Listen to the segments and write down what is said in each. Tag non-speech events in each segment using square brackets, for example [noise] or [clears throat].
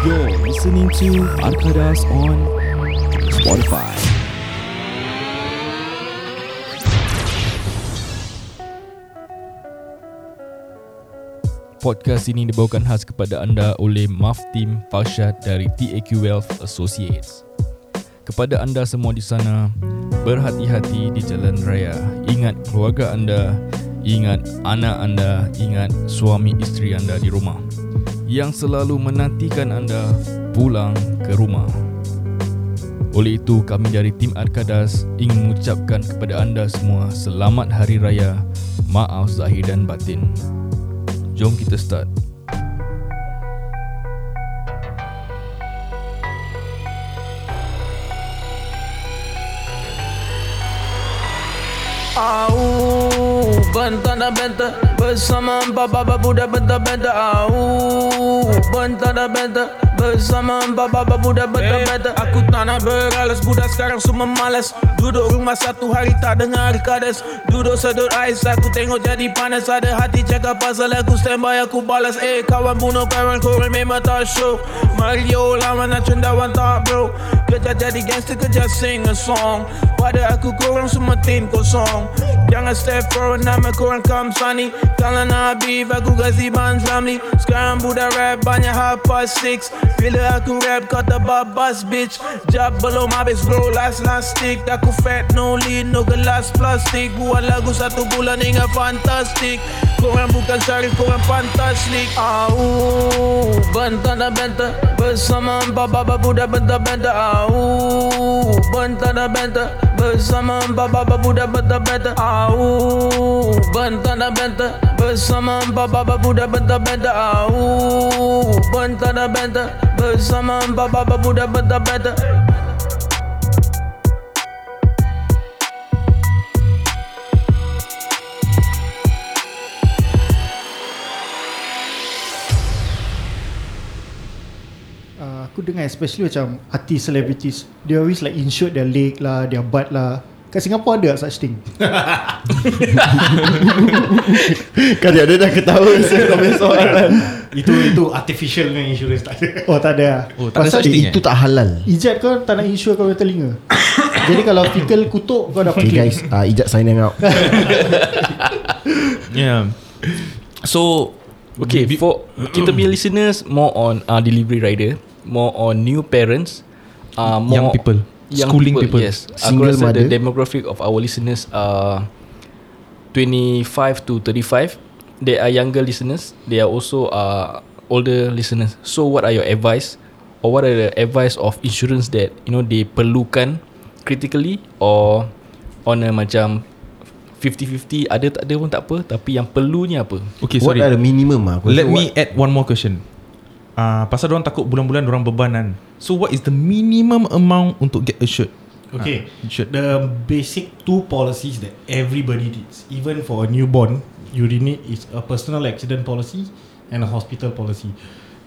You're listening to Arkadas on Spotify. Podcast ini dibawakan khas kepada anda oleh Maftim Farshad dari TAQ Wealth Associates. Kepada anda semua di sana, berhati-hati di jalan raya. Ingat keluarga anda, ingat anak anda, ingat suami isteri anda di rumah yang selalu menantikan anda pulang ke rumah. Oleh itu, kami dari tim Arkadas ingin mengucapkan kepada anda semua selamat hari raya, maaf zahir dan batin. Jom kita start. Au, bentana benta bersama empat baba budak benta benta. Au, bentana benta bersama empat baba budak benta benta. Aku tak nak beralas budak sekarang semua malas. Duduk rumah satu hari tak dengar kades. Duduk sedut ais aku tengok jadi panas. Ada hati cakap pasal aku standby aku balas. Eh kawan bunuh kawan korang memang tak show. Mario lawan nak cendawan tak bro. Kerja jadi gangster kerja sing a song. Pada aku korang semua tim kosong. Jangan step forward nama korang come sunny Kalau nak beef aku kasih ban Ramli Sekarang budak rap banyak half past six. Bila aku rap kata babas bitch. Jab belum habis bro last last stick. Aku fat no lead no gelas plastik Buat lagu satu bulan hingga fantastik Korang bukan syarif korang fantastik Au Bentar dan bentar Bersama empat baba budak bentar-bentar Au Bentar dan bentar Bersama empat baba budak bentar-bentar Au Bentar dan bentar Bersama empat baba budak bentar-bentar Au Bentar dan bentar Bersama empat baba budak bentar-bentar uh, aku dengar especially macam artis celebrities they always like insured their leg lah their butt lah. Kat Singapore ada tak such thing? [laughs] Kan dia dah ketawa Saya komen soalan Itu itu artificial punya insurance tak ada. oh tak ada lah. Oh, tak ada Pasal such thing, Itu tak halal. Ijat kau tak nak insure kau punya telinga? [coughs] Jadi kalau fikal kutuk kau dapat Okay guys uh, Ijat signing out. [laughs] Yeah. So Okay, for kita punya listeners more on uh, delivery rider, more on new parents, uh, more Young people. Schooling people. Yes, Single aku rasa mother. the demographic of our listeners are 25 to 35. They are younger listeners. They are also uh, older listeners. So, what are your advice, or what are the advice of insurance that you know they perlukan critically or on a macam 50-50 ada tak ada pun tak apa tapi yang perlunya apa Okay What sorry are the minimum ah? Aku Let me what- add one more question uh, Pasal orang takut bulan-bulan orang beban kan So what is the minimum amount Untuk get assured Okay. Ah, insured. The basic two policies that everybody needs, even for a newborn, you really need is a personal accident policy and a hospital policy.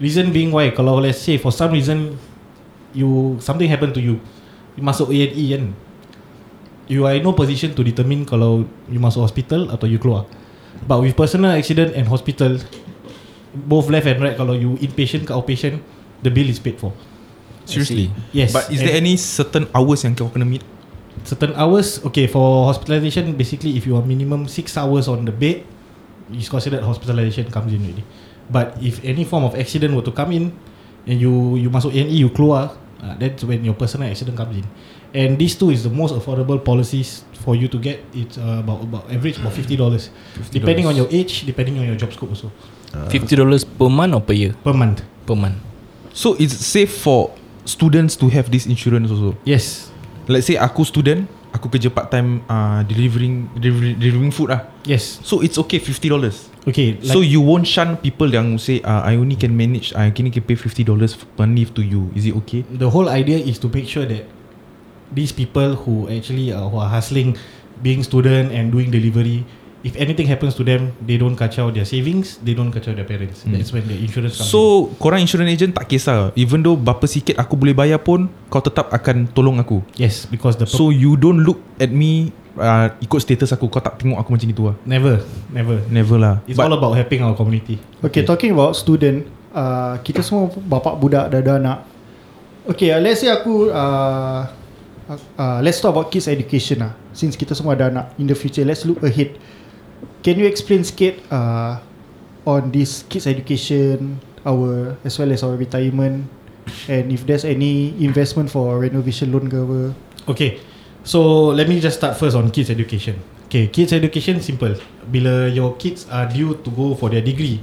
Reason being why, kalau let's say for some reason you something happened to you, you masuk A&E kan, you are in no position to determine kalau you masuk hospital atau you keluar. But with personal accident and hospital, both left and right, kalau you inpatient ke outpatient, the bill is paid for. Seriously? Yes. But is And- there any certain hours Yang kau kena meet? Certain hours okay for hospitalization basically if you are minimum 6 hours on the bed it's considered hospitalization comes in already. But if any form of accident were to come in and you you masuk A&E you keluar uh, that's when your personal accident comes in. And these two is the most affordable policies for you to get. It's uh, about about average about $50 depending on your age depending on your job scope also $50 per month or per year per month. Per month. So it's safe for Students to have this insurance also? Yes. Let's say aku student Aku kerja part time uh, Delivering delivery, Delivering food lah. Yes. So it's okay $50 okay like, So you won't shun people yang say uh, I only can manage I can can pay $50 per leave to you. Is it okay? the whole idea is to make sure that these people who actually uh, who are hustling being student and doing delivery if anything happens to them they don't kacau their savings they don't kacau their parents. That's when the insurance comes in. So korang insurance agent tak kisah Even though berapa sikit aku boleh bayar pun Kau tetap akan tolong aku. Yes because the So you don't look at me uh, Ikut status aku. Kau tak tengok aku macam itu lah. Never never. Never lah. It's all about helping our community. Okay, talking about student, uh, kita semua bapak budak dah ada anak. Okay, uh, let's say aku uh, uh, let's talk about kids education lah. Since kita semua ada anak in the future, let's look ahead. Can you explain sikit uh, on this kids education, our as well as our retirement, and if there's any investment for renovation loan ke apa? Okay. So let me just start first on kids education. Okay kids education simple. Bila your kids are due to go for their degree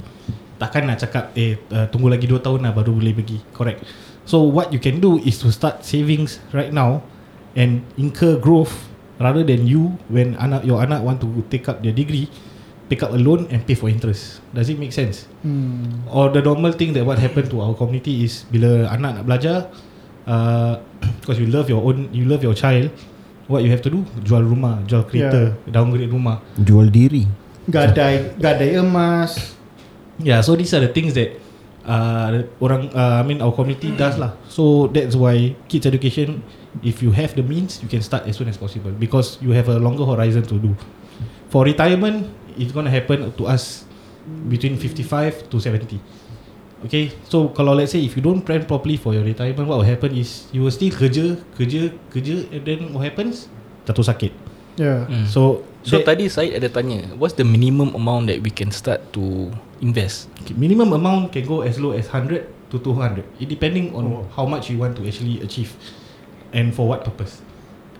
Takkan nak cakap Eh uh, tunggu lagi 2 tahun lah baru boleh pergi. Correct. So what you can do is to start savings right now And incur growth Rather than you When anak your anak want to take up their degree Take up a loan and pay for interest Does it make sense? Hmm. Or the normal thing that what happen to our community is bila anak nak belajar, uh, [coughs] because you love your own, you love your child, what you have to do? Jual rumah, jual kereta, yeah. downgrade rumah. Jual diri Gadai, gadai emas. Yeah, so these are the things that uh, orang, uh, I mean our community does lah. So that's why kids education, if you have the means, you can start as soon as possible because you have a longer horizon to do. For retirement, it's gonna happen to us between 55 to 70. Okay, so kalau let's say if you don't plan properly for your retirement, what will happen is you will still kerja, kerja, kerja, and then what happens? Jatuh sakit. Yeah. Hmm. So, So that- tadi Syed ada tanya What's the minimum amount that we can start to invest Okay, minimum amount can go as low as 100 to 200 it depending on how much you want to actually achieve and for what purpose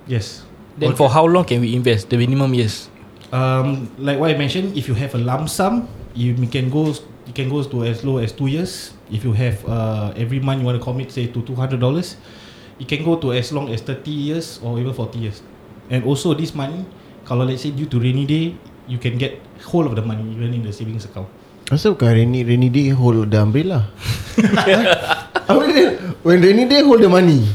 yes Then for how long can we invest The minimum years um, like what I mentioned if you have a lump sum you can go you can go to as low as 2 years. If you have uh, every month you want to commit say to 200 dollars it can go to as long as 30 years or even 40 years. And also this money kalau let's say due to rainy day you can get whole of the money even in the savings account. Asal bukan rainy, rainy day hold the umbrella? [laughs] When rainy day hold the money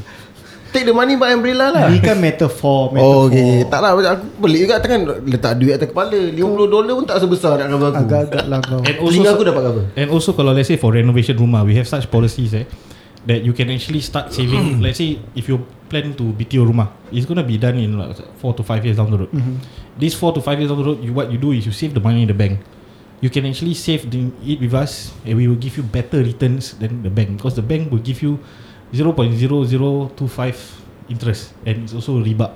Take the money by umbrella lah Ni kan metafor, metafor. Oh okay Tak lah aku pelik juga Takkan letak duit atas kepala 50 dolar pun tak sebesar nak cover aku Agak-agak lah kau. and Telinga aku dapat cover And also kalau let's say for renovation rumah, we have such policies eh that you can actually start saving. [clears throat] let's say if you plan to BTO rumah, it's gonna be done in like four to five years down the road. Mhm. These four to five years down the road, you, what you do is you save the money in the bank. You can actually save the, it with us, and we will give you better returns than the bank because the bank will give you 0.0025 interest and it's also riba.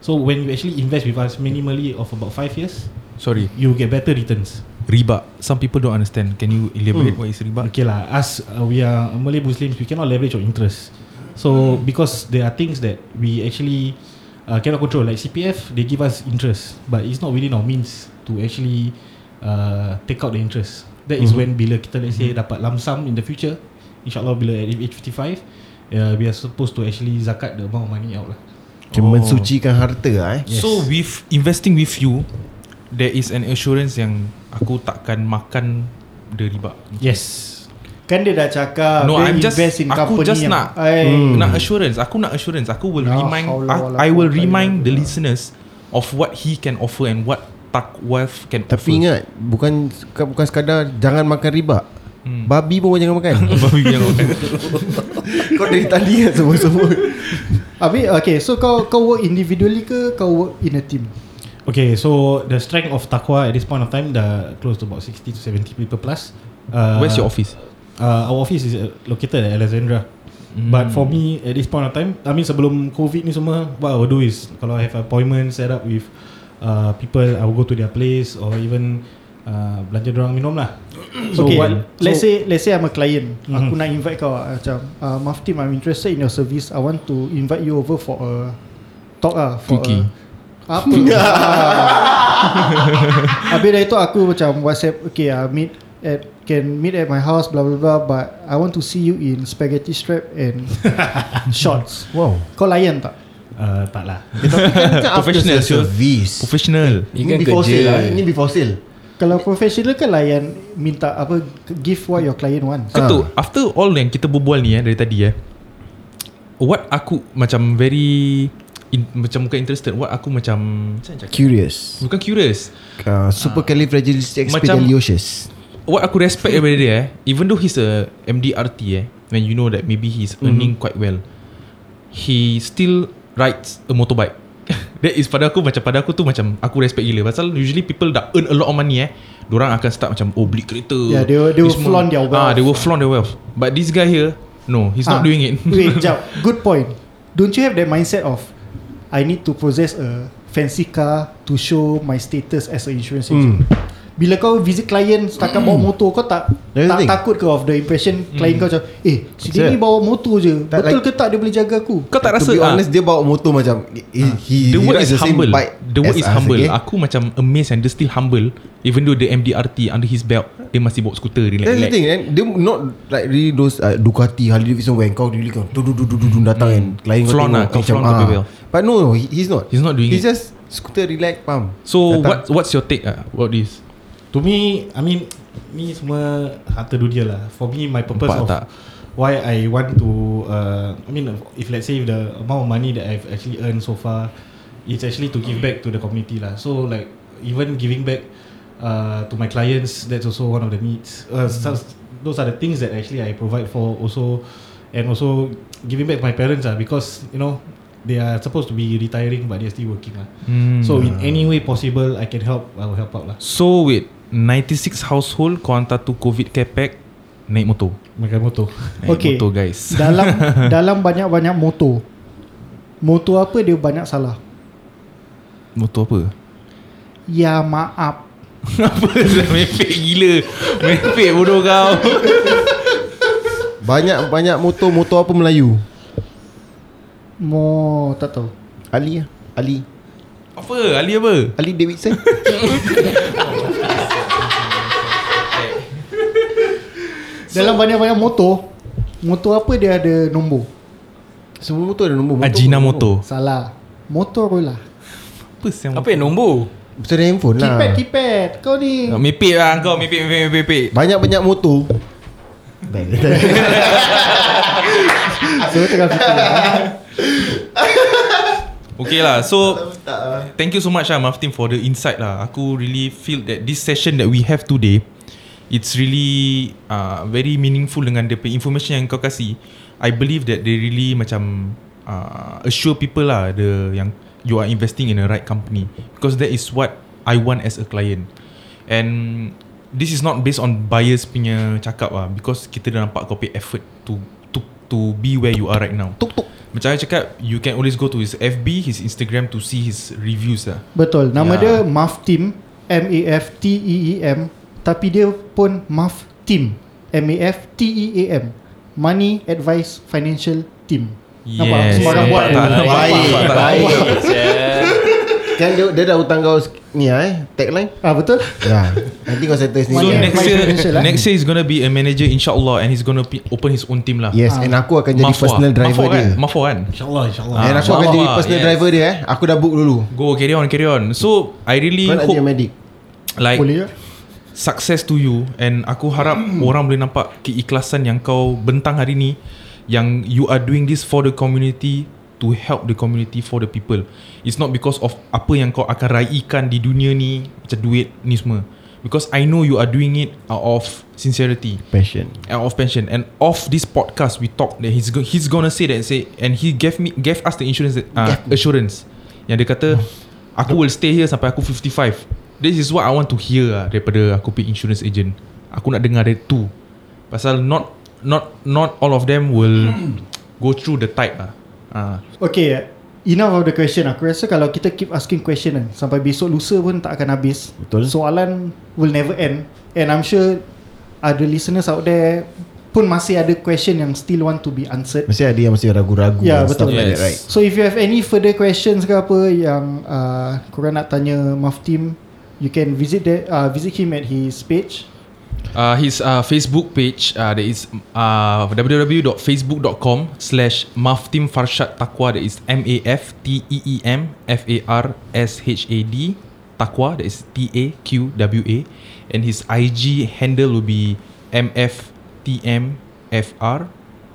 So when you actually invest with us minimally of about five years, Sorry. you get better returns. Riba. Some people don't understand. Can you elaborate what is riba? Okay lah. Us uh, We are Malay Muslims We cannot leverage on interest. So because there are things that We actually uh, Cannot control Like CPF They give us interest But it's not within our means To actually uh, Take out the interest. That is when Bila kita let's say Dapat lump sum in the future InsyaAllah bila at age 55 uh, We are supposed to actually Zakat the amount of money out lah. Macam Oh. mensucikan harta lah eh? Yes. So with investing with you There is an assurance yang Aku takkan makan The riba. Yes. Kan dia dah cakap No I'm just invest in Aku company just yang, nak hmm. Nak assurance. Aku nak assurance. Aku will La remind I, I will remind the listeners Of what he can offer And what Tak wealth can Tapi offer. ingat Bukan bukan sekadar Jangan makan riba Hmm. Babi pun jangan makan [laughs] Babi yang makan [laughs] Kau dari tadi kan semua-semua Habis okay So kau kau work individually ke Kau work in a team Okay, so the strength of Taqwa at this point of time dah close to about 60 to 70 people plus. Uh, Where's your office? Uh, our office is uh, located at Alexandra. Mm. But for me at this point of time, I mean sebelum COVID ni semua, what I will do is kalau I have appointment set up with uh, people, I will go to their place or even uh, belanja dorang minum lah. [coughs] So okay, what- let's so- say let's say I'm a client. Mhm. Aku nak invite kau ah, macam uh, Maf team I'm interested in your service. I want to invite you over for a talk ah for Quickie. a apa? [laughs] Habis dah itu aku macam WhatsApp okay uh, meet at can meet at my house blah blah blah but I want to see you in spaghetti strap and [laughs] shorts. Wow Kau layan tak? Uh, tak lah. Tapi kan kan [laughs] Professional, service Professional Ni Ini before kerja sale lah Ini before sale Kalau professional kan layan minta apa give what your client wants. Kau tu After all yang kita berbual ni eh Dari tadi eh What aku Macam very in, Macam bukan interested What aku macam? Curious. Bukan curious. Uh, Supercalifragilisticexpialidocious What aku respect daripada dia eh Even though he's a MDRT eh When you know that Maybe he's earning quite well He still Rides a motorbike [laughs] That is pada aku Macam pada aku tu Macam aku respect gila Pasal usually people dah earn a lot of money eh Diorang akan start macam Oh beli kereta Yeah, they will- they will flaunt their wealth. ah, They will flaunt their wealth But this guy here No he's not Ah, doing it Wait, [laughs] jap. Good point. Don't you have that mindset of I need to possess a fancy car to show my status as an insurance agent? Bila kau visit client setakat bawa motor kau tak That's tak thing. takut ke of the impression client kau macam eh si dia ni bawa motor je. Tak betul like- ke tak dia boleh jaga aku? Kau tak rasa To be ah, honest Dia bawa motor macam he, he, The he word rides is the humble. The word is humble. okay? Aku macam amazed And dia still humble. Even though the MDRT Under his belt Dia masih bawa skuter relax, That's the relax. thing and Dia not like really those uh, Ducati Harley Davidson Where kau really kau du, du, du, du, du, du, Datang and Klien kau Flaunt tengok lah, kau macam, kau ah. But no no he, He's not. He's not doing He's it. just Scooter relax Faham? So what what's your take uh, About this To me I mean Ni semua Harta dunia lah. For me my purpose Nampak of tak? Why I want to uh, I mean If let's say if the amount of money That I've actually earned so far It's actually to give back to the community lah. So like Even giving back uh, To my clients That's also one of the needs. Uh, so, Those are the things that actually I provide for Also And also Giving back to my parents lah Because You know They are supposed to be retiring But they're still working lah. Hmm. So in any way possible I can help I will help out lah. So wait 96 household Kau hantar tu COVID care pack Naik motor. Makan motor. Naik Okay. motor guys. [laughs] Dalam [laughs] dalam banyak-banyak motor motor apa dia banyak salah? Motor apa? Ya maaf. [laughs] Apa Mepek gila. Mepek bodoh kau. Banyak banyak motor Motor apa Melayu? Mo tak tahu. Ali lah Ali. Apa? Ali apa? Ali Davidson dalam banyak-banyak motor motor apa dia ada nombor? Semua motor ada nombor. Motor Ajina motor salah Motorola Apa siang Apa yang nombor? Betul ada handphone lah. Keypad keypad. Kau ni. Mepek lah kau Mepek mepek mepek, mepek. Banyak-banyak motor. So tengah fikir Okay lah So Thank you so much lah Maftim for the insight lah. Aku really feel that This session that we have today It's really uh, Very meaningful dengan the information yang kau kasih. I believe that they really macam uh, Assure people lah the Yang you are investing in the right company. Because that is what I want as a client. And This is not based on buyers punya cakap lah. Because kita dah nampak kau pay effort To to to be where you are right now. Tuk tuk. Macam saya cakap You can always go to his FB His Instagram To see his reviews lah. Betul. Nama Ya. dia Maf Team M A F T E E M tapi dia pun Maf Team M A F T E A M Money Advice Financial Team Nampak? Yes buat Nampak tak? je. Nampak Baik, tak? baik. [laughs] Kan dia, dia dah hutang kau Ni lah eh Tagline ah betul Ya Nanti kau settle So sendiri Money eh. next advice year eh? Next year is gonna be a manager InsyaAllah And he's gonna be, open his own team lah Yes And aku akan jadi Mafwa. personal driver Mafwa dia kan? Kan InsyaAllah InsyaAllah Ah, And aku akan Mafwa, jadi personal yes. driver dia eh Aku dah book dulu Go carry on carry on So I really Kau nak hope jadi medic Like boleh ya success to you and aku harap orang boleh nampak keikhlasan yang kau bentang hari ni yang you are doing this for the community to help the community for the people. It's not because of apa yang kau akan raikan di dunia ni macam duit ni semua. Because I know you are doing it out of sincerity. Passion. Out of pension and off this podcast we talk that he's go, he's gonna say that say and he gave me gave us the insurance uh, assurance. Yang dia kata aku will stay here sampai aku 55 this is what I want to hear lah daripada aku pick insurance agent aku nak dengar dari tu pasal not not not all of them will go through the type lah uh, Okay Enough of the question Aku rasa kalau kita keep asking question kan Sampai besok lusa pun tak akan habis Betul. Soalan will never end And I'm sure Ada listeners out there Pun masih ada question yang still want to be answered Mesti ada yang masih ragu-ragu Ya, and betul. like Yes. that, right? So if you have any further questions ke apa Yang uh, korang nak tanya Maf Team You can visit the, uh, visit him at his page. Uh, his uh, Facebook page uh, that is uh, www.facebook.com slash Maftim Farshad Taqwa. That is M-A-F-T-E-E-M F-A-R-S-H-A-D Taqwa. That is T-A-Q-W-A and his IG handle will be M-F-T-M-F-R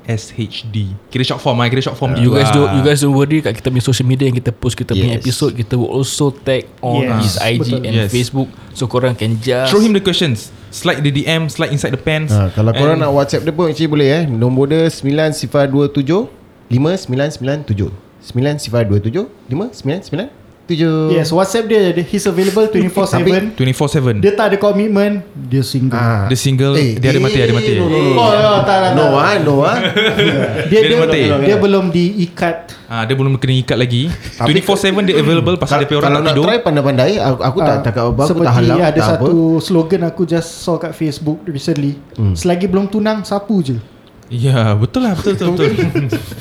SHD Kira short form lah Kira short form You gitu guys don't you guys don't worry kat kita punya social media yang kita post kita punya Yes. episode kita will also tag on Yes, his IG betul. and Yes. Facebook so korang can just Throw him the questions Slide the DM Slide inside the pants Ha, kalau korang And- nak WhatsApp dia pun actually boleh eh. Nombor dia 9027 5997. 9027 5997. Tu je Yes WhatsApp dia dia- He's available 24-7 24/7 Dia tak ada komitmen Dia single Ah. Dia single Dia ada mati Ada mati No no no, Oh, no. oh tak tak No tak. ah No ah [laughs] Dia Dia dia, mati. dia belum diikat Ah, dia belum kena ikat lagi. Tapi 24/7 dia available pasal dia punya orang Kalau nak nak tidur. try pandai-pandai Aku, aku tak Ah, cakap apa Aku tak seperti halang ada tak apa. satu slogan aku just saw kat Facebook recently. Hmm. Selagi belum tunang sapu je. Ya, betul lah, betul betul betul.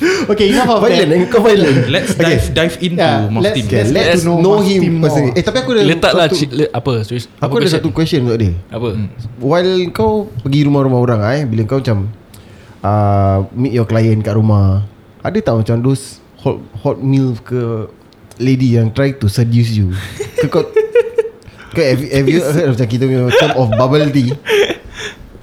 [laughs] Okay, enough of Violent that. eh Kau violent let's Okay. dive dive into Yeah, let's- Team. Okay, Let's let's, to know know, Mas him Tim personally. more. Eh tapi aku ada Letaklah satu, le, apa? Sorry, Aku ada satu question untuk dia Apa? While kau pergi rumah-rumah orang eh Bila kau macam uh, Meet your client kat rumah Ada tak macam those Hot, hot meal ke Lady yang try to seduce you Ke kau [laughs] Kau have, you- have you heard macam kita punya term of bubble tea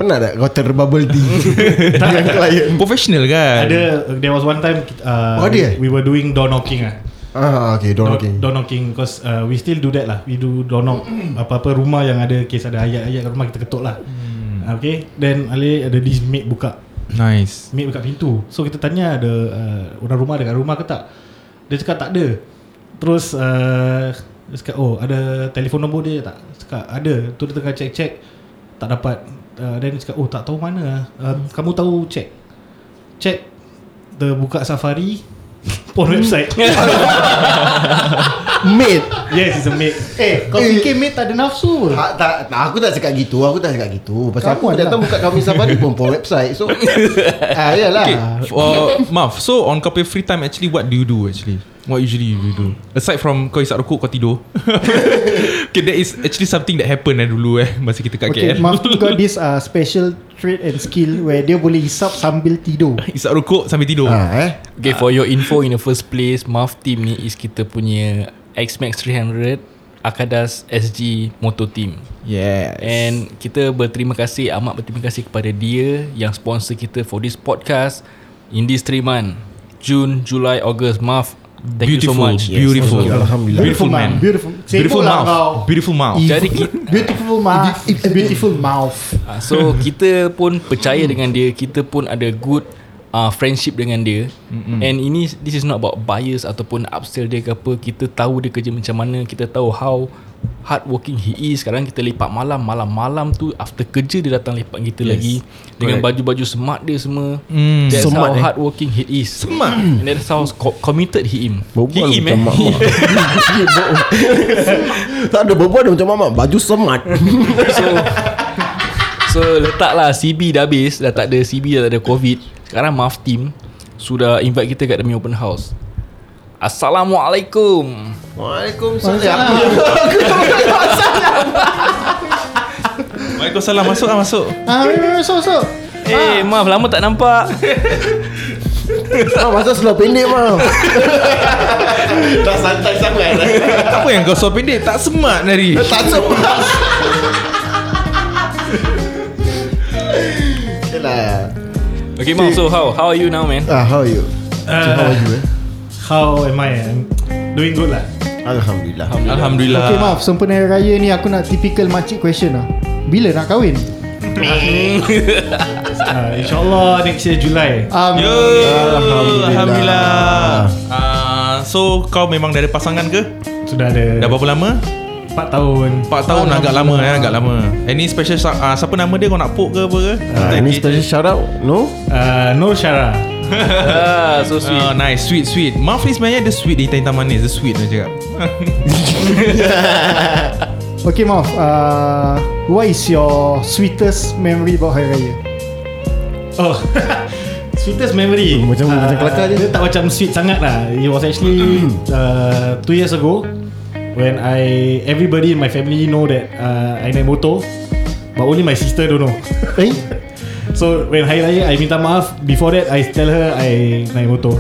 Pernah tak kau terbubble tea? [laughs] Dengan client. Professional kan? Ada There was one time uh, Oh, ada eh? We were doing door knocking ah. Ah okay Door, okay door knocking Because uh, we still do that lah. We do door knock Apa-apa rumah yang ada Case ada ayat-ayat rumah Kita ketuk lah. Hmm. Okay. Then Ali ada this maid buka. Nice. Maid buka pintu. So kita tanya ada uh, Orang rumah ada kat rumah ke tak? Dia cakap tak ada. Terus uh, Dia cakap oh ada Telefon nombor dia tak? Cakap ada. Tu dia tengah check-check. Tak dapat uh, Then dia cakap oh tak tahu mana uh, Kamu tahu check Check The buka safari [laughs] Porn website. [laughs] Mate. Yes it's a maid Eh, kau Eh. fikir mate tak ada nafsu? Ke? tak, tak, tak, aku tak cakap gitu Aku tak cakap gitu. Pasal Kamu aku datang buka kami safari pun Pun website So [laughs] ah, Yalah. Okay, for Maf, so on kau free time actually what do you do actually? What usually you do? Aside from kau isap rokok kau tidur. [laughs] okay, that is actually something that happened eh dulu eh masa kita kat Okay, KL. Mafti got this uh, special trait and skill where dia boleh hisap sambil tidur. [laughs] isap rokok sambil tidur. ah, eh? Okay, for your info in the first place, Maf Team ni is kita punya X-Max 300 Akadas SG Moto Team. Yes. And kita berterima kasih, amat berterima kasih kepada dia yang sponsor kita for this podcast in this three month. June, July, August, Maf. Thank beautiful, you so much. beautiful. Yes, Alhamdulillah. Beautiful man. Beautiful. Beautiful Sibuk lah mouth. kau. Beautiful mouth. Jadi kita, [laughs] Beautiful mouth. Beautiful mouth. So kita pun percaya dengan dia Kita pun ada good uh, friendship dengan dia. Mm-hmm. And ini This is not about bias Ataupun upsell dia ke apa. Kita tahu dia kerja macam mana Kita tahu how Hardworking he is. Sekarang kita lepak malam Malam-malam tu After kerja dia datang lepak kita yes. lagi. Dengan baju-baju smart dia semua. Mm, That's smart, how eh. hardworking he is. Smart. [clears throat] And that's how co- committed he is Berbual He macam eh. mak-mak. [laughs] [laughs] Tak ada berbual dia macam mak-mak. Baju semat So So letaklah CB dah habis. Dah tak ada CB Dah tak ada COVID Sekarang Maf Team Sudah invite kita kat demi open house. Assalamualaikum. Waalaikumsalam. Waalaikumsalam. Masuk ah masuk. Ah, so so. Eh Maf lama tak nampak. Ah, Masa seluar pendek mah Dah santai sangat. Apa yang kau suap pendek? Tak smart hari. Tak semat Okay Maf so how How are you now man ah, How are you? Uh, how are you eh? How am I I'm Doing good lah Alhamdulillah Alhamdulillah. Okay maaf Sempena Hari raya ni Aku nak typical makcik question lah Bila nak kahwin? uh, [laughs] InsyaAllah next year July Um, Yo, Alhamdulillah. Alhamdulillah. Uh, so kau memang dah ada pasangan ke? Sudah ada Dah berapa lama? 4 tahun 4 tahun agak lama eh, agak lama. Any special uh, siapa nama dia kau nak poke ke apa ke? Ah, Any special shout out? No? uh, Nur Syara ah, So sweet Uh, nice, sweet, sweet. Maaf ni sebenarnya dia sweet, dia hitam manis, dia sweet dia cakap. [laughs] Okay maaf uh, What is your sweetest memory about Hari Raya? Oh [laughs] Sweetest memory macam- macam kelakar je. Dia tak macam sweet sangat lah It was actually [clears throat] uh, Two years ago When I Everybody in my family know that uh, I naik motor But only my sister don't know Eh? [laughs] So when Hari Raya I minta maaf Before that I tell her I naik motor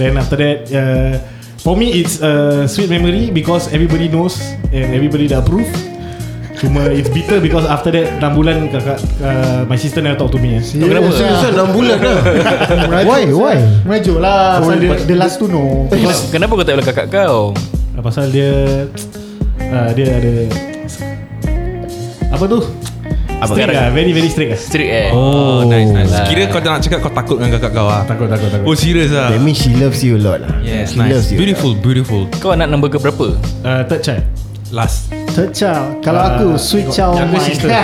Then after that uh, For me it's a sweet memory Because everybody knows And everybody dah approve Cuma it's bitter because after that 6 bulan kakak uh, My sister never talk to me eh. Kenapa? Serius 6 bulan dah [laughs] Why? Why? Merajuk lah Pasal dia, the last to know Kenapa, kenapa kau tak boleh kakak kau Pasal dia uh, Dia ada Apa tu Apa Strict lah Very very strict lah Strict eh Oh, nice, nice. Lah. Kira kau tak nak cakap kau takut dengan kakak kau ah. Takut takut takut Oh, serious ah. That means she loves you a lot lah Yes, She nice. loves you Beautiful, beautiful. Kau anak nombor ke berapa? uh, Third child Last. Third child Kalau Ah, aku Sweet child younger sister. [laughs]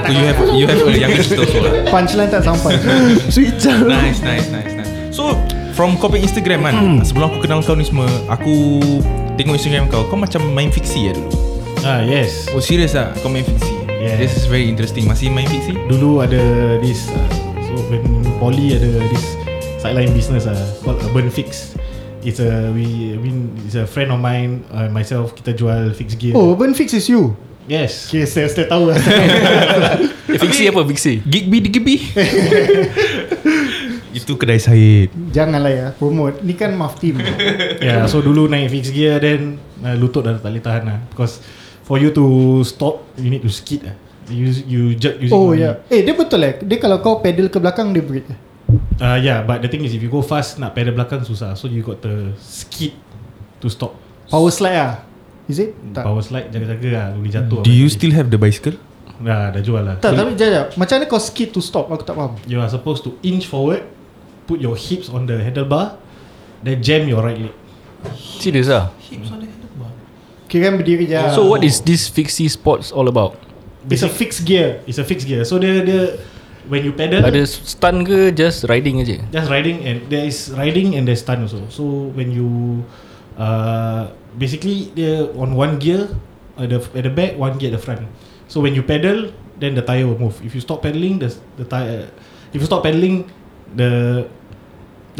Oh, you have you have a younger sister also lah. Punchline tak sampai [laughs] Sweet child Nice, nice, nice, nice. So, from kau punya Instagram kan, sebelum aku kenal kau ni semua, aku tengok Instagram kau, kau macam main fiksi ya dulu. Ah yes Oh, serious ah? Kau main fiksi? Yes. This is very interesting. Masih main fiksi? Dulu ada this uh, So when Poly ada this Sideline business uh, Called Urban Fix It's a we I mean it's a friend of mine uh, myself kita jual fix gear. Oh Urban Fix is you Yes. Okay saya, saya tahu lah [laughs] Eh, fiksi apa fiksi? Gigby Digby [laughs] Itu kedai Syed Janganlah ya Promote Ni kan Maf Team [laughs] yeah, so dulu naik fix gear then uh, lutut dah tak boleh tahan lah because for you to stop you need to skid lah. You you jerk using Oh yeah. Eh dia betul eh Dia kalau kau pedal ke belakang Dia brake Uh, yeah, but the thing is if you go fast nak pedal belakang susah. So you got the skid to stop. Power slide lah Is it? Tak Power slide jaga-jaga lah boleh jatuh. Do you still have the bicycle? Dah dah jual lah. Tak tapi jap, jap Macam mana kau skid to stop Aku tak faham You are supposed to inch forward, put your hips on the handlebar, then jam your right leg. Serius lah Kira kan berdiri je So what is this fiksi sports all about? It's a fixed gear It's a fixed gear. So dia dia when you pedal Ada stun ke just riding aja? just riding and there is riding and there's stun also. So when you uh, basically dia on one gear at the at the back, one gear at the front. So when you pedal, then the tire will move. If you stop pedaling, the the tire. If you stop pedaling, the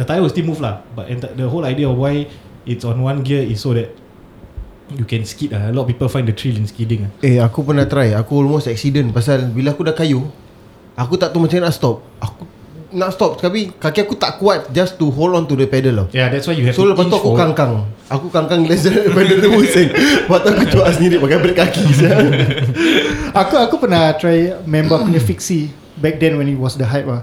the tire will still move lah. But and the, whole idea of why it's on one gear is so that you can skid lah. A lot of people find the thrill in skidding. lah. Eh aku pernah try Aku almost accident Pasal bila aku dah kayu Aku tak tahu macam mana nak stop Aku nak stop Tapi kaki aku tak kuat Just to hold on to the pedal tau Yeah, that's why you have So to lepas tu aku kangkang Aku kangkang less [laughs] daripada the pusing Lepas tu aku cuak sendiri Pakai brake kaki. [laughs] Aku aku pernah try Member punya fixie Back then when it was the hype lah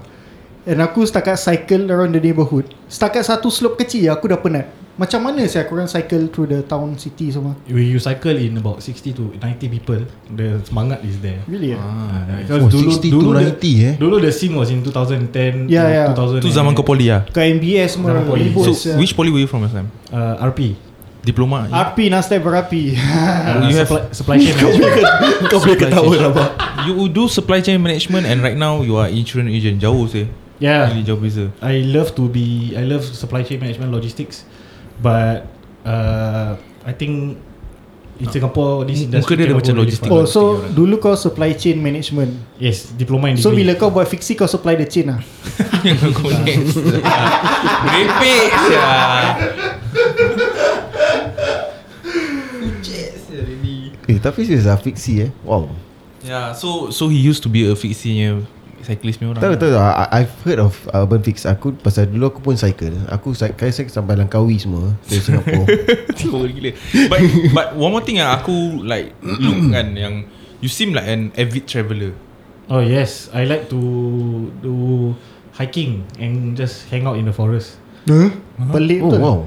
And aku setakat cycle around the neighborhood. Setakat satu slope kecil Aku dah penat. Macam mana saya korang cycle through the town city semua? When you cycle in about 60 to 90 people, the semangat is there. Really ya? Ah, Oh, 60 to 90 eh? Dulu the scene was in 2010 Yeah, to yeah. 2000 Tu zaman kau poly lah Kat MBS semua ribut So sia. which poly were you from last time? uh, RP Diploma RP Nasdaq berapi. [laughs] Uh, you have- supply, supply chain management [laughs] Kau boleh ketawa lah You do supply chain management And right now You are insurance agent. Jauh sih Yeah. Really jauh beza. I love to be I love supply chain management logistics But uh, I think In Singapore This Muka industry dia ada cannot macam logistic. far. Oh so Dulu kau supply chain management? Yes Diploma in So degree. bila kau buat fixie Kau supply the chain lah? Repek Eh tapi serius lah Fiksi eh. Wow. Yeah so So he used to be a fixie Cyclist punya orang Tahu tahu I- I've heard of Urban Fix. Aku pasal dulu aku pun cycle. Aku cycle cycle sampai Langkawi semua Dari [laughs] Singapore. [laughs] Teruk gila. But But one more thing ah Aku like Look [coughs] kan yang You seem like an avid traveller. Oh yes. I like to Do Hiking And just hang out in the forest. Huh? Pelik Oh betul wow.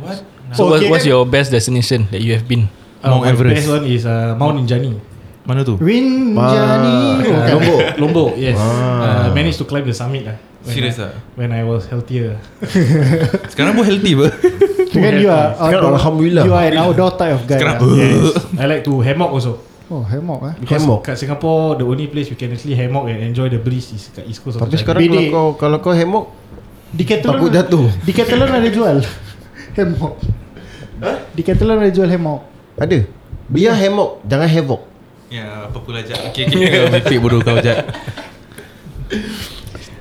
What? So Oh, what, okay what's your best destination that you have been? Mount my Everest. best one is uh, Mount Injani Mana tu? Rinjani Ah, Bukan. Lombok Lombok yes Ah. uh, Managed to climb the summit lah when Serious I, ah? When I was healthier [laughs] Sekarang pun healthy ber Kan you are Sekarang outdoor- Alhamdulillah. You are an outdoor type of guy Sekarang lah. yes. I like to hammock also Oh hammock eh Because Hammock. kat Singapore The only place you can actually hammock And enjoy the breeze Is kat east coast of Tapi sekarang kalau kau Kalau kau hammock Decathlon Takut jatuh. [laughs] Decathlon ada jual [laughs] Hammock Decathlon ada jual hammock Ada Biar hammock Jangan havoc Ya apa pula Jat [laughs] Okay okay Mepek bodoh kau Jat [laughs]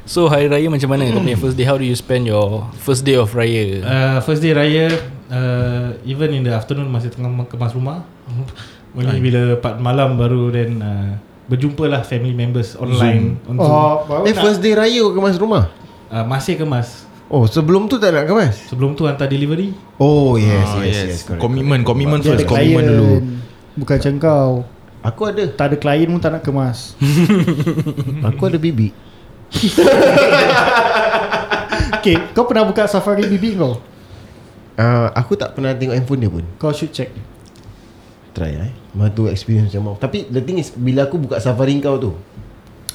So hari raya macam mana? Kau punya first day How do you spend your First day of raya? uh, First day raya uh, Even in the afternoon Masih tengah kemas rumah. [laughs] Only bila part malam baru Then uh, Berjumpa lah family members Online. On Zoom. Oh baru Eh nak- first day raya kau kemas rumah? Uh, Masih kemas. Oh sebelum tu tak nak kemas? Sebelum tu hantar delivery. Oh yes Ah, yes yes, correct, Commitment Commitment first Commitment dulu. Bukan macam kau. Aku ada. Tak ada klien pun tak nak kemas. [laughs] Aku ada bibi. [laughs] Okay Kau pernah buka safari bibi kau? Uh, Aku tak pernah tengok handphone dia pun. Kau should check. Try eh. Mana tu experience macam mana Tapi the thing is Bila aku buka safari kau tu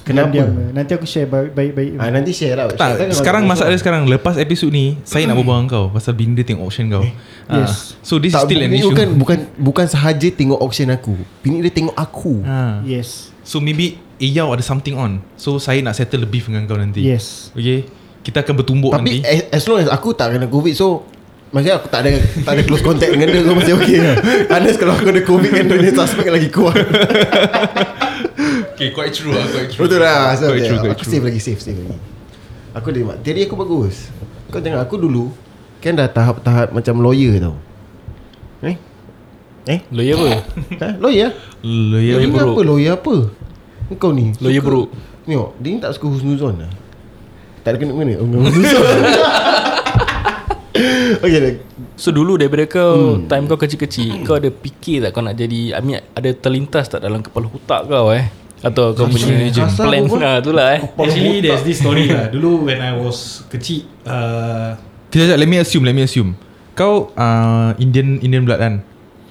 Kenapa? Diam-diam. Nanti aku share baik- baik-baik. Ah, nanti share lah. Tak, Share kan sekarang masalah dia sekarang Lepas episod ni Saya nak berbual dengan kau Pasal bini dia tengok auction kau Ah, Yes. So this tak, is still an issue bukan, bukan bukan sahaja tengok auction aku. Bini dia tengok aku. Ah. Yes. So maybe Iyau ada something on So saya nak settle lebih dengan kau nanti Yes. Okay Kita akan bertumbuk Tapi nanti as, as long as aku tak kena covid so Maksudnya aku tak ada tak ada close contact dengan dia so masih okay lah. [laughs] Unless kalau aku ada covid kan dia suspect lagi kuat. [laughs] Okay quite true lah Quite true Betul lah. So, Quite true, quite aku true. save lagi save save lagi. Aku ada mak. Teori aku bagus. Kau jangan aku dulu kan dah tahap-tahap macam lawyer tau. Eh? Eh? Lawyer apa? Ha? Lawyer? Lawyer Lawyer bro. apa? Lawyer apa? Kau ni Lawyer suka- bro. Tengok Dia ni tak suka husnuzon lah Tak ada kena-kena Oh, husnuzon [laughs] Okay dah. So dulu daripada kau hmm. Time kau kecil-kecil Kau ada fikir tak kau nak jadi I mean ada terlintas tak dalam kepala otak kau eh Atau kau punya plan lah tu lah eh [laughs] Actually there's this story lah Dulu when I was kecil uh, sekejap, let me assume, let me assume. Kau uh, Indian Indian blood kan?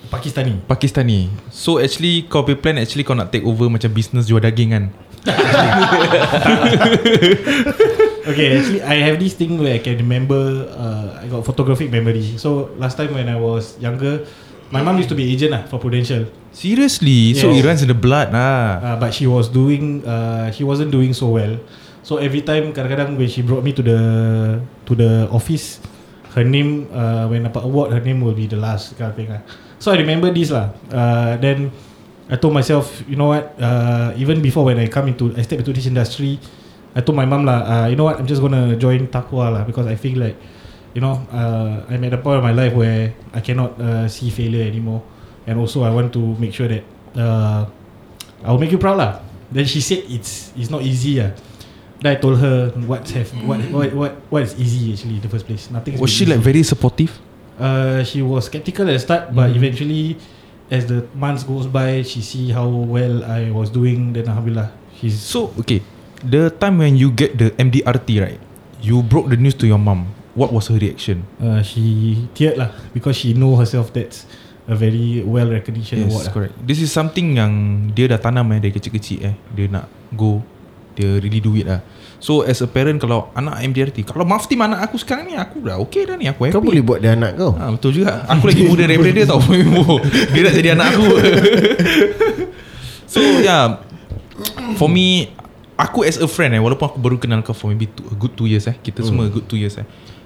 Pakistani Pakistani. So actually kau punya plan actually kau nak take over macam business jual daging kan? [laughs] Okay actually I have this thing where I can remember uh, I got photographic memory So last time when I was younger My mom used to be agent lah for Prudential Seriously? So Yes. it runs in the blood lah. uh, But she was doing uh, She wasn't doing so well So every time kadang-kadang when she brought me to the To the office Her name uh, When dapat award Her name will be the last kind of thing lah So I remember this lah uh, Then I told myself You know what uh, Even before when I come into I step into this industry I told my mom lah uh, You know what I'm just gonna join Takwa lah Because I feel like You know uh, I'm at a point of my life where I cannot uh, see failure anymore And also I want to make sure that uh, I'll make you proud lah. Then she said it's it's not easy lah. Then I told her what's have what what what what is easy actually in the first place. Nothing. Was she like very supportive? Uh, she was skeptical at the start, but Mhm. eventually, as the months goes by, she see how well I was doing. Then alhamdulillah, she's So okay, the time when you get the MDRT right, you broke the news to your mom. What was her reaction? uh, she teared lah because she know herself that's a very well recognition award. Yes, lah. correct. This is something yang dia dah tanam eh dari kecil-kecil eh. Dia nak go, dia really do it lah. So as a parent kalau anak MDRT, kalau mafti anak aku sekarang ni aku dah okay dah ni aku happy. Kau boleh buat dia anak kau Ah, betul juga. Aku lagi muda daripada dia tau. [laughs] dia nak jadi anak aku. so yeah, for me, aku as a friend eh, walaupun aku baru kenal kau for maybe two, a good two years eh, kita semua a good two years eh.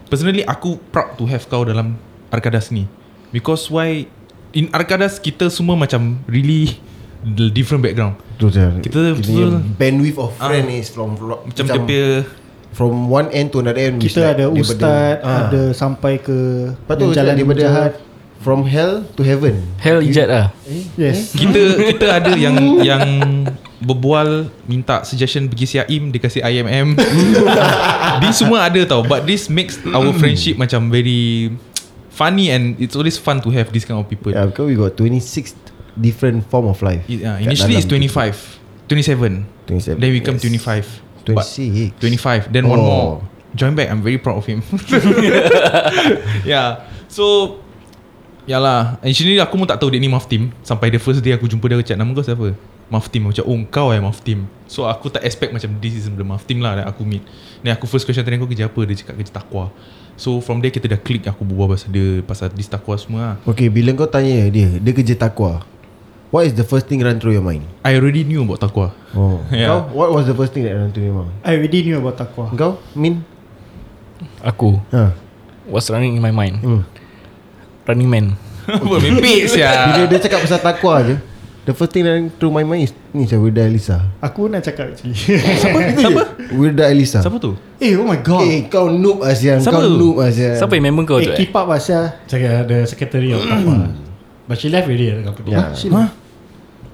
Personally, aku proud to have kau dalam Arkadas ni. Because why? In Arkadas kita semua macam really the different background. Betul je Kita- punya betul. Bandwidth of friend is from Macam, dia punya From one end to another end Kita like ada daripada- ustaz, ah. ada sampai ke yang jalan daripada jahat. From hell to heaven Hell ijat lah Yes. kita kita ada yang yang berbual minta suggestion pergi Siaim dia kasi IMM. This [laughs] semua ada tau but this makes our friendship macam very funny and it's always fun to have this kind of people. Yeah because we got 26 different form of life It, uh, kat initially it's dalam 25, 27. 27 Then we come yes. 25. But 26 25 Then one Oh. more Join back I'm very proud of him [laughs] Yeah So Yalah Actually aku pun tak tahu dia ni Maf Team Sampai the first day aku jumpa dia cakap nama kau siapa Maf Team Macam oh kau eh Maf Team So aku tak expect macam This is the Maf Team lah That aku meet. Then aku first question tanya kau kerja apa? Dia cakap kerja takwa. So from there kita dah click Aku berbual pasal dia Pasal this takwa semua lah. Okay bila kau tanya dia Dia kerja takwa. What is the first thing run through your mind? I already knew about takwa. Oh. [laughs] Yeah. Kau What was the first thing that run through your mind? I already knew about takwa. Kau Min? Aku. Ha. What's running in my mind? Hmm. Running man. [laughs] Apa mimpi Bila sia dia cakap pasal takwa je The first thing that through my mind is Ni saya Wirda Elisa Aku nak cakap actually. [laughs] Siapa? Wirda Elisa Siapa tu? eh, oh my god. Eh kau noob Asian Siapa Kau tu? noob Asian Siapa yang member kau eh, tu eh? keep up Asya. Cakap the secretary of Takwa. But she left already at the company. Yeah. Huh?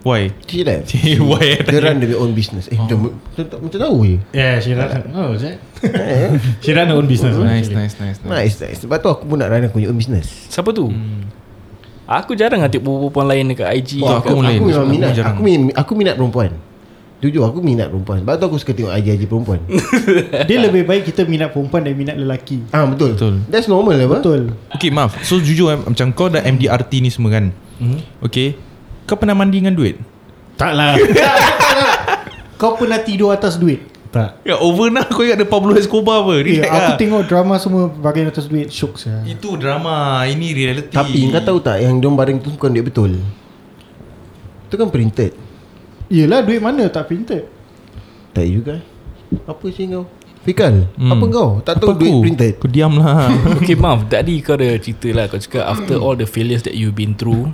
Why? She left [laughs] Why? Dia run their own business Eh macam macam- macam tahu je Yeah, she run. Oh, is? Eh, [laughs] She run her own business. Nice, actually. nice, nice, nice. Nice nice Sebab tu aku pun nak run Aku punya own business Siapa tu? Aku jarang lah tengok perempuan lain dekat IG Wah, dekat- aku lain. Aku memang Aku minat jarang. Aku minat, aku minat perempuan Jujur aku minat perempuan Sebab tu aku suka tengok IG-IG perempuan [laughs] Dia lebih baik kita minat perempuan dan minat lelaki. Ah betul Betul. That's normal lah apa Betul. Okay maaf So jujur eh, Macam kau dah MDRT ni semua kan Mhm. Okay Kau pernah mandi dengan duit? Tak lah. [laughs] kau pernah tidur atas duit? Tak. Ya over nak Kau ingat ada Pablo Escobar apa? Ya, Relax aku lah. tengok drama semua bagian atas duit Syok saya. Itu drama Ini reality. Tapi kau tahu tak Yang diorang baring tu bukan duit betul? Itu kan printed. Yelah duit mana? Tak printed. Tak juga Apa sih kau? Fikal Hmm. Apa kau? Tak tahu Apa duit aku? printed. Kau diam lah. [laughs] Okay maaf Tadi kau ada cerita lah. Kau cakap after all the failures that you've been through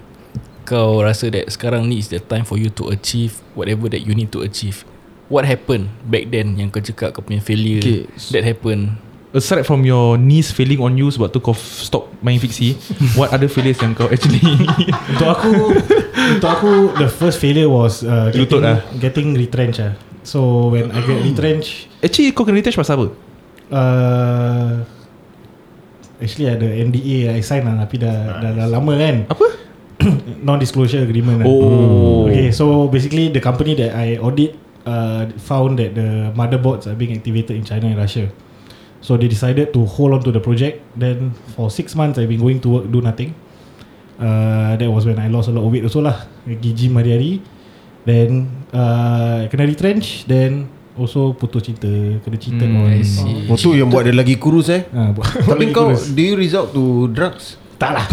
Kau rasa that sekarang ni is the time for you to achieve Whatever that you need to achieve What happened back then Yang kau cakap kau punya failure Okay. That happened Aside from your knees failing on you Sebab tu kau stop main fiksi [laughs] What other failures yang kau actually [laughs] Untuk aku Untuk aku The first failure was uh, Lutut getting, lah. getting retrenched lah So when I get retrenched Actually kau kena retouch pasal apa? uh, Actually ada NDA I sign lah Tapi dah, dah, dah lama kan Apa? [coughs] Non-disclosure agreement lah Oh Okay so basically The company that I audit uh, Found that the motherboards Are being activated in China and Russia. So they decided to hold on to the project. Then for six months I've been going to work Do nothing. Uh, That was when I lost a lot of weight also lah. Pergi gym hari-hari Then uh, Kena retrench. Then Also putus cinta Kena cheated Hmm, on I see. Oh tu yang buat dia lagi kurus eh? Buat- [laughs] Tapi kau kurus. Do you resort to drugs? [laughs] Tak lah.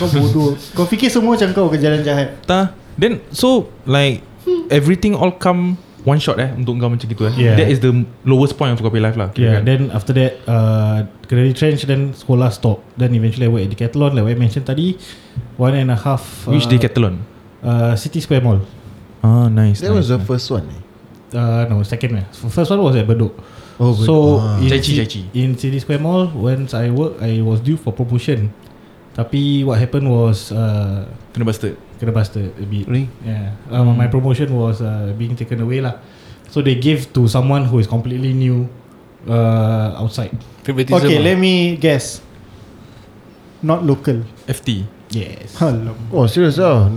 Kau bodoh. Kau fikir semua macam kau ke jalan jahat? Ta Then so like Everything all come One shot eh Untuk kau macam gitu eh Yeah. That is the lowest point of kau life lah Yeah, kan? then after that uh, Kena retrench Then sekolah stop Then eventually I work at Decathlon Like what I mentioned tadi One and a half Which uh, decathlon? uh, City Square Mall Ah nice That nice, was the nice. first one eh uh, No second one First one was at Bedok Oh, So ah. in, Chai Chee, Ci- Chai Chee. in City Square Mall Once I work I was due for promotion Tapi what happened was uh, Kena busted Kena busted a bit Really? Yeah. Um, My promotion was uh, Being taken away lah. So they gave to someone Who is completely new uh, Outside. Favoritism Okay lah. let me guess. Not local. FT Yes. Alam Oh serious lah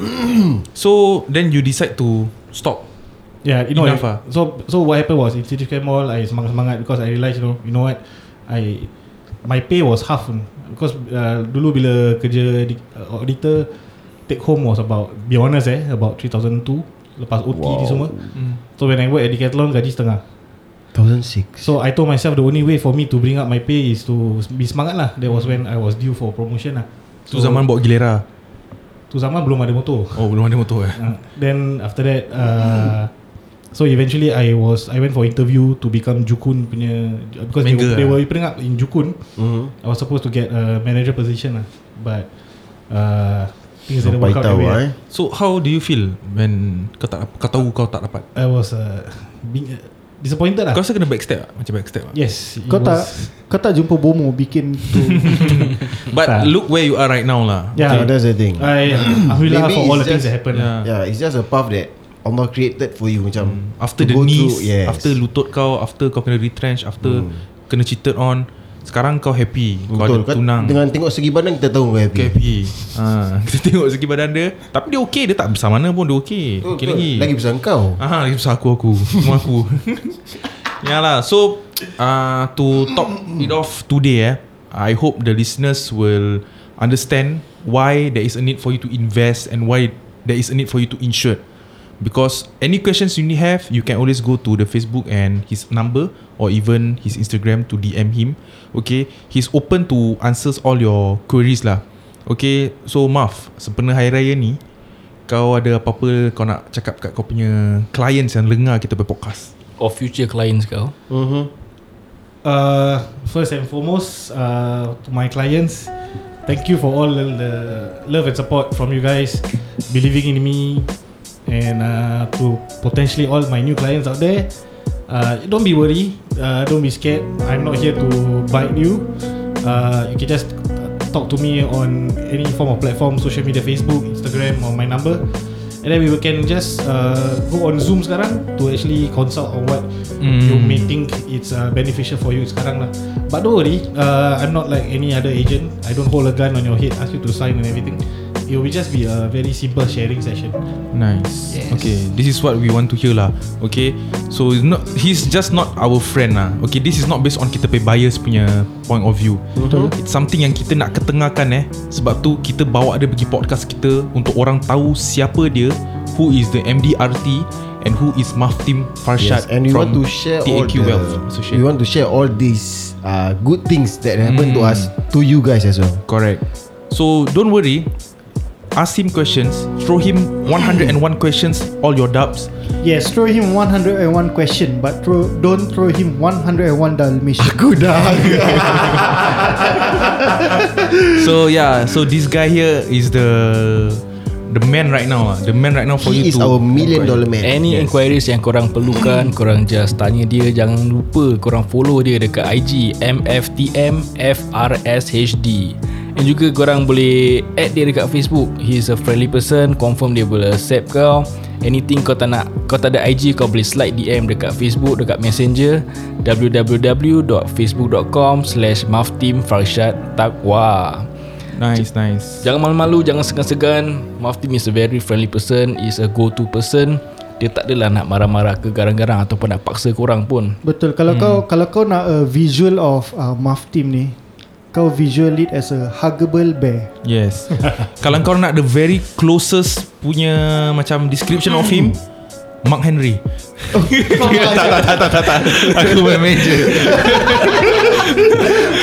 [clears throat] So then you decide to Stop? Yeah, you know Enough what, ah. So so what happened was in City Square Mall I semangat-semangat because I realised you know you know what? I my pay was half because uh, dulu bila kerja di, uh, auditor take home was about be honest eh about 3002 lepas OT wow. ni semua. mm. So when I work at Decathlon gaji setengah. 2006 So I told myself the only way for me to bring up my pay is to be semangat lah. That was when I was due for promotion lah. Tu zaman bawa gilera tu zaman belum ada motor. Oh belum ada motor eh Uh, then after that uh, So eventually I was I went for interview to become Jukun punya because they, Manager they lah. were bring up in Jukun. mm-hmm. I was supposed to get a manager position lah, but uh, things didn't Sampai work out tahu way. eh So how do you feel When kau tak Kau tahu kau tak dapat I was uh, being uh, disappointed lah. Kau rasa kena backstab tak? Macam backstab tak? yes, Kau tak was- Kau tak jumpa Bomo Bikin tu [laughs] But Tak. look where you are right now lah Yeah, So that's the thing I Alhamdulillah Maybe for all the things that happened. Yeah. Yeah. Yeah it's just a path that Allah created for you Macam After to the knees through, yes. After lutut kau After kau kena retrench After Hmm. kena cheated on Sekarang kau happy Kau Betul. Ada Kau tunang. Dengan tengok segi badan Kita tahu kau happy. Kau happy. Ha, [laughs] Kita tengok segi badan dia. Tapi dia okay Dia tak besar mana pun Dia okay Betul, Okay lagi. Lagi besar kau. Aha, lagi besar aku aku. Semua aku. [laughs] Yalah So uh, To top it off today eh I hope the listeners will Understand Why there is a need for you to invest And why there is a need for you to insure Because any questions you need have You can always go to the Facebook And his number Or even his Instagram To DM him. Okay? He's open to answers all your queries lah. Okay? So Maf Sempena Hari Raya ni Kau ada apa-apa Kau nak cakap kat kau punya Clients yang dengar kita punya podcast? Or future clients kau? Mm-hmm. Uh, first and foremost, uh, to my clients, thank you for all the love and support from you guys, believing in me, and uh, to potentially all my new clients out there. Uh, don't be worried. Uh, don't be scared. I'm not here to bite you. Uh, you can just talk to me on any form of platform, social media, Facebook, Instagram, or my number. And then we can just uh, go on Zoom sekarang to actually consult on what Mm. you may think it's uh, beneficial for you sekarang lah. But don't worry, uh, I'm not like any other agent. I don't hold a gun on your head, ask you to sign and everything. It will just be a very simple sharing session. Nice Yes. Okay This is what we want to hear lah Okay So it's not, He's just not our friend lah Okay this is not based on Kita punya bias punya Point of view Betul It's something yang kita nak ketengahkan eh Sebab tu kita bawa dia pergi podcast kita Untuk orang tahu siapa dia Who is the MDRT and who is Maftim Farshad Yes, and we want from to share all TAQ the, Wealth Associate. we want to share all these uh, good things that happen to Mm. us to you guys as well. Correct. So don't worry. Ask him questions. Throw him 101 questions. All your doubts. Yes, throw him 101 question, but throw don't throw him 101 Dalmatian. [laughs] Aku dah. [laughs] So yeah. So this guy here is the the man right now. ah. The man right now for He you is to our million dollar man. Any yes. inquiries yang korang perlukan Korang just tanya dia Jangan lupa korang follow dia dekat IG MFTMFRSHD And juga korang boleh add dia dekat Facebook. He's a friendly person. Confirm dia boleh accept kau. Anything kau tak nak Kau tak ada IG Kau boleh slide DM dekat Facebook Dekat Messenger www.facebook.com Slash mafteamfarshad Wah Nice, nice. Jangan malu-malu Jangan segan-segan. Maftim is a very friendly person Is a go-to person. Dia tak adalah nak marah-marah ke garang-garang Ataupun nak paksa korang pun. Betul. Kalau hmm. kau kalau kau nak a visual of uh, Muff Team ni, kau visual it as a huggable bear. Yes. [laughs] Kalau kau nak the very closest punya macam description of him, Mark Henry. [laughs] tak, tak, tak, tak, tak, tak. Aku main meja.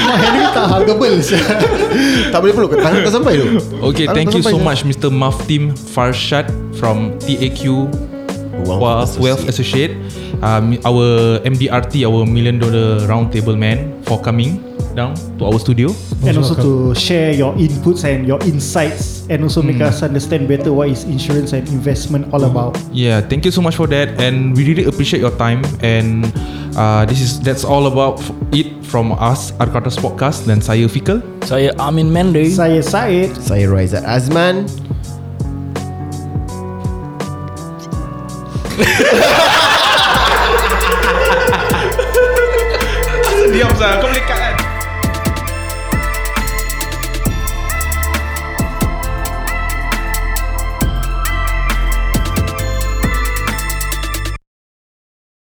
Mak Henry tak huggable. tak boleh peluk tangan tak sampai tu. Okay, Tangan thank you so sampai much Mr. Maftim Farshad from TAQ Wealth Wealth, Wealth Associate. Um, our MDRT, our Million Dollar Roundtable Man for coming down to our studio. And also, to share your inputs and your insights and also mm. make hmm. us understand better what is insurance and investment all hmm. about. Yeah, thank you so much for that and we really appreciate your time and uh, this is that's all about it from us Arkatas Podcast dan saya Fikal. Saya Amin Mende. Saya Said. Saya Raizat Azman. [laughs] diam sah. Kau boleh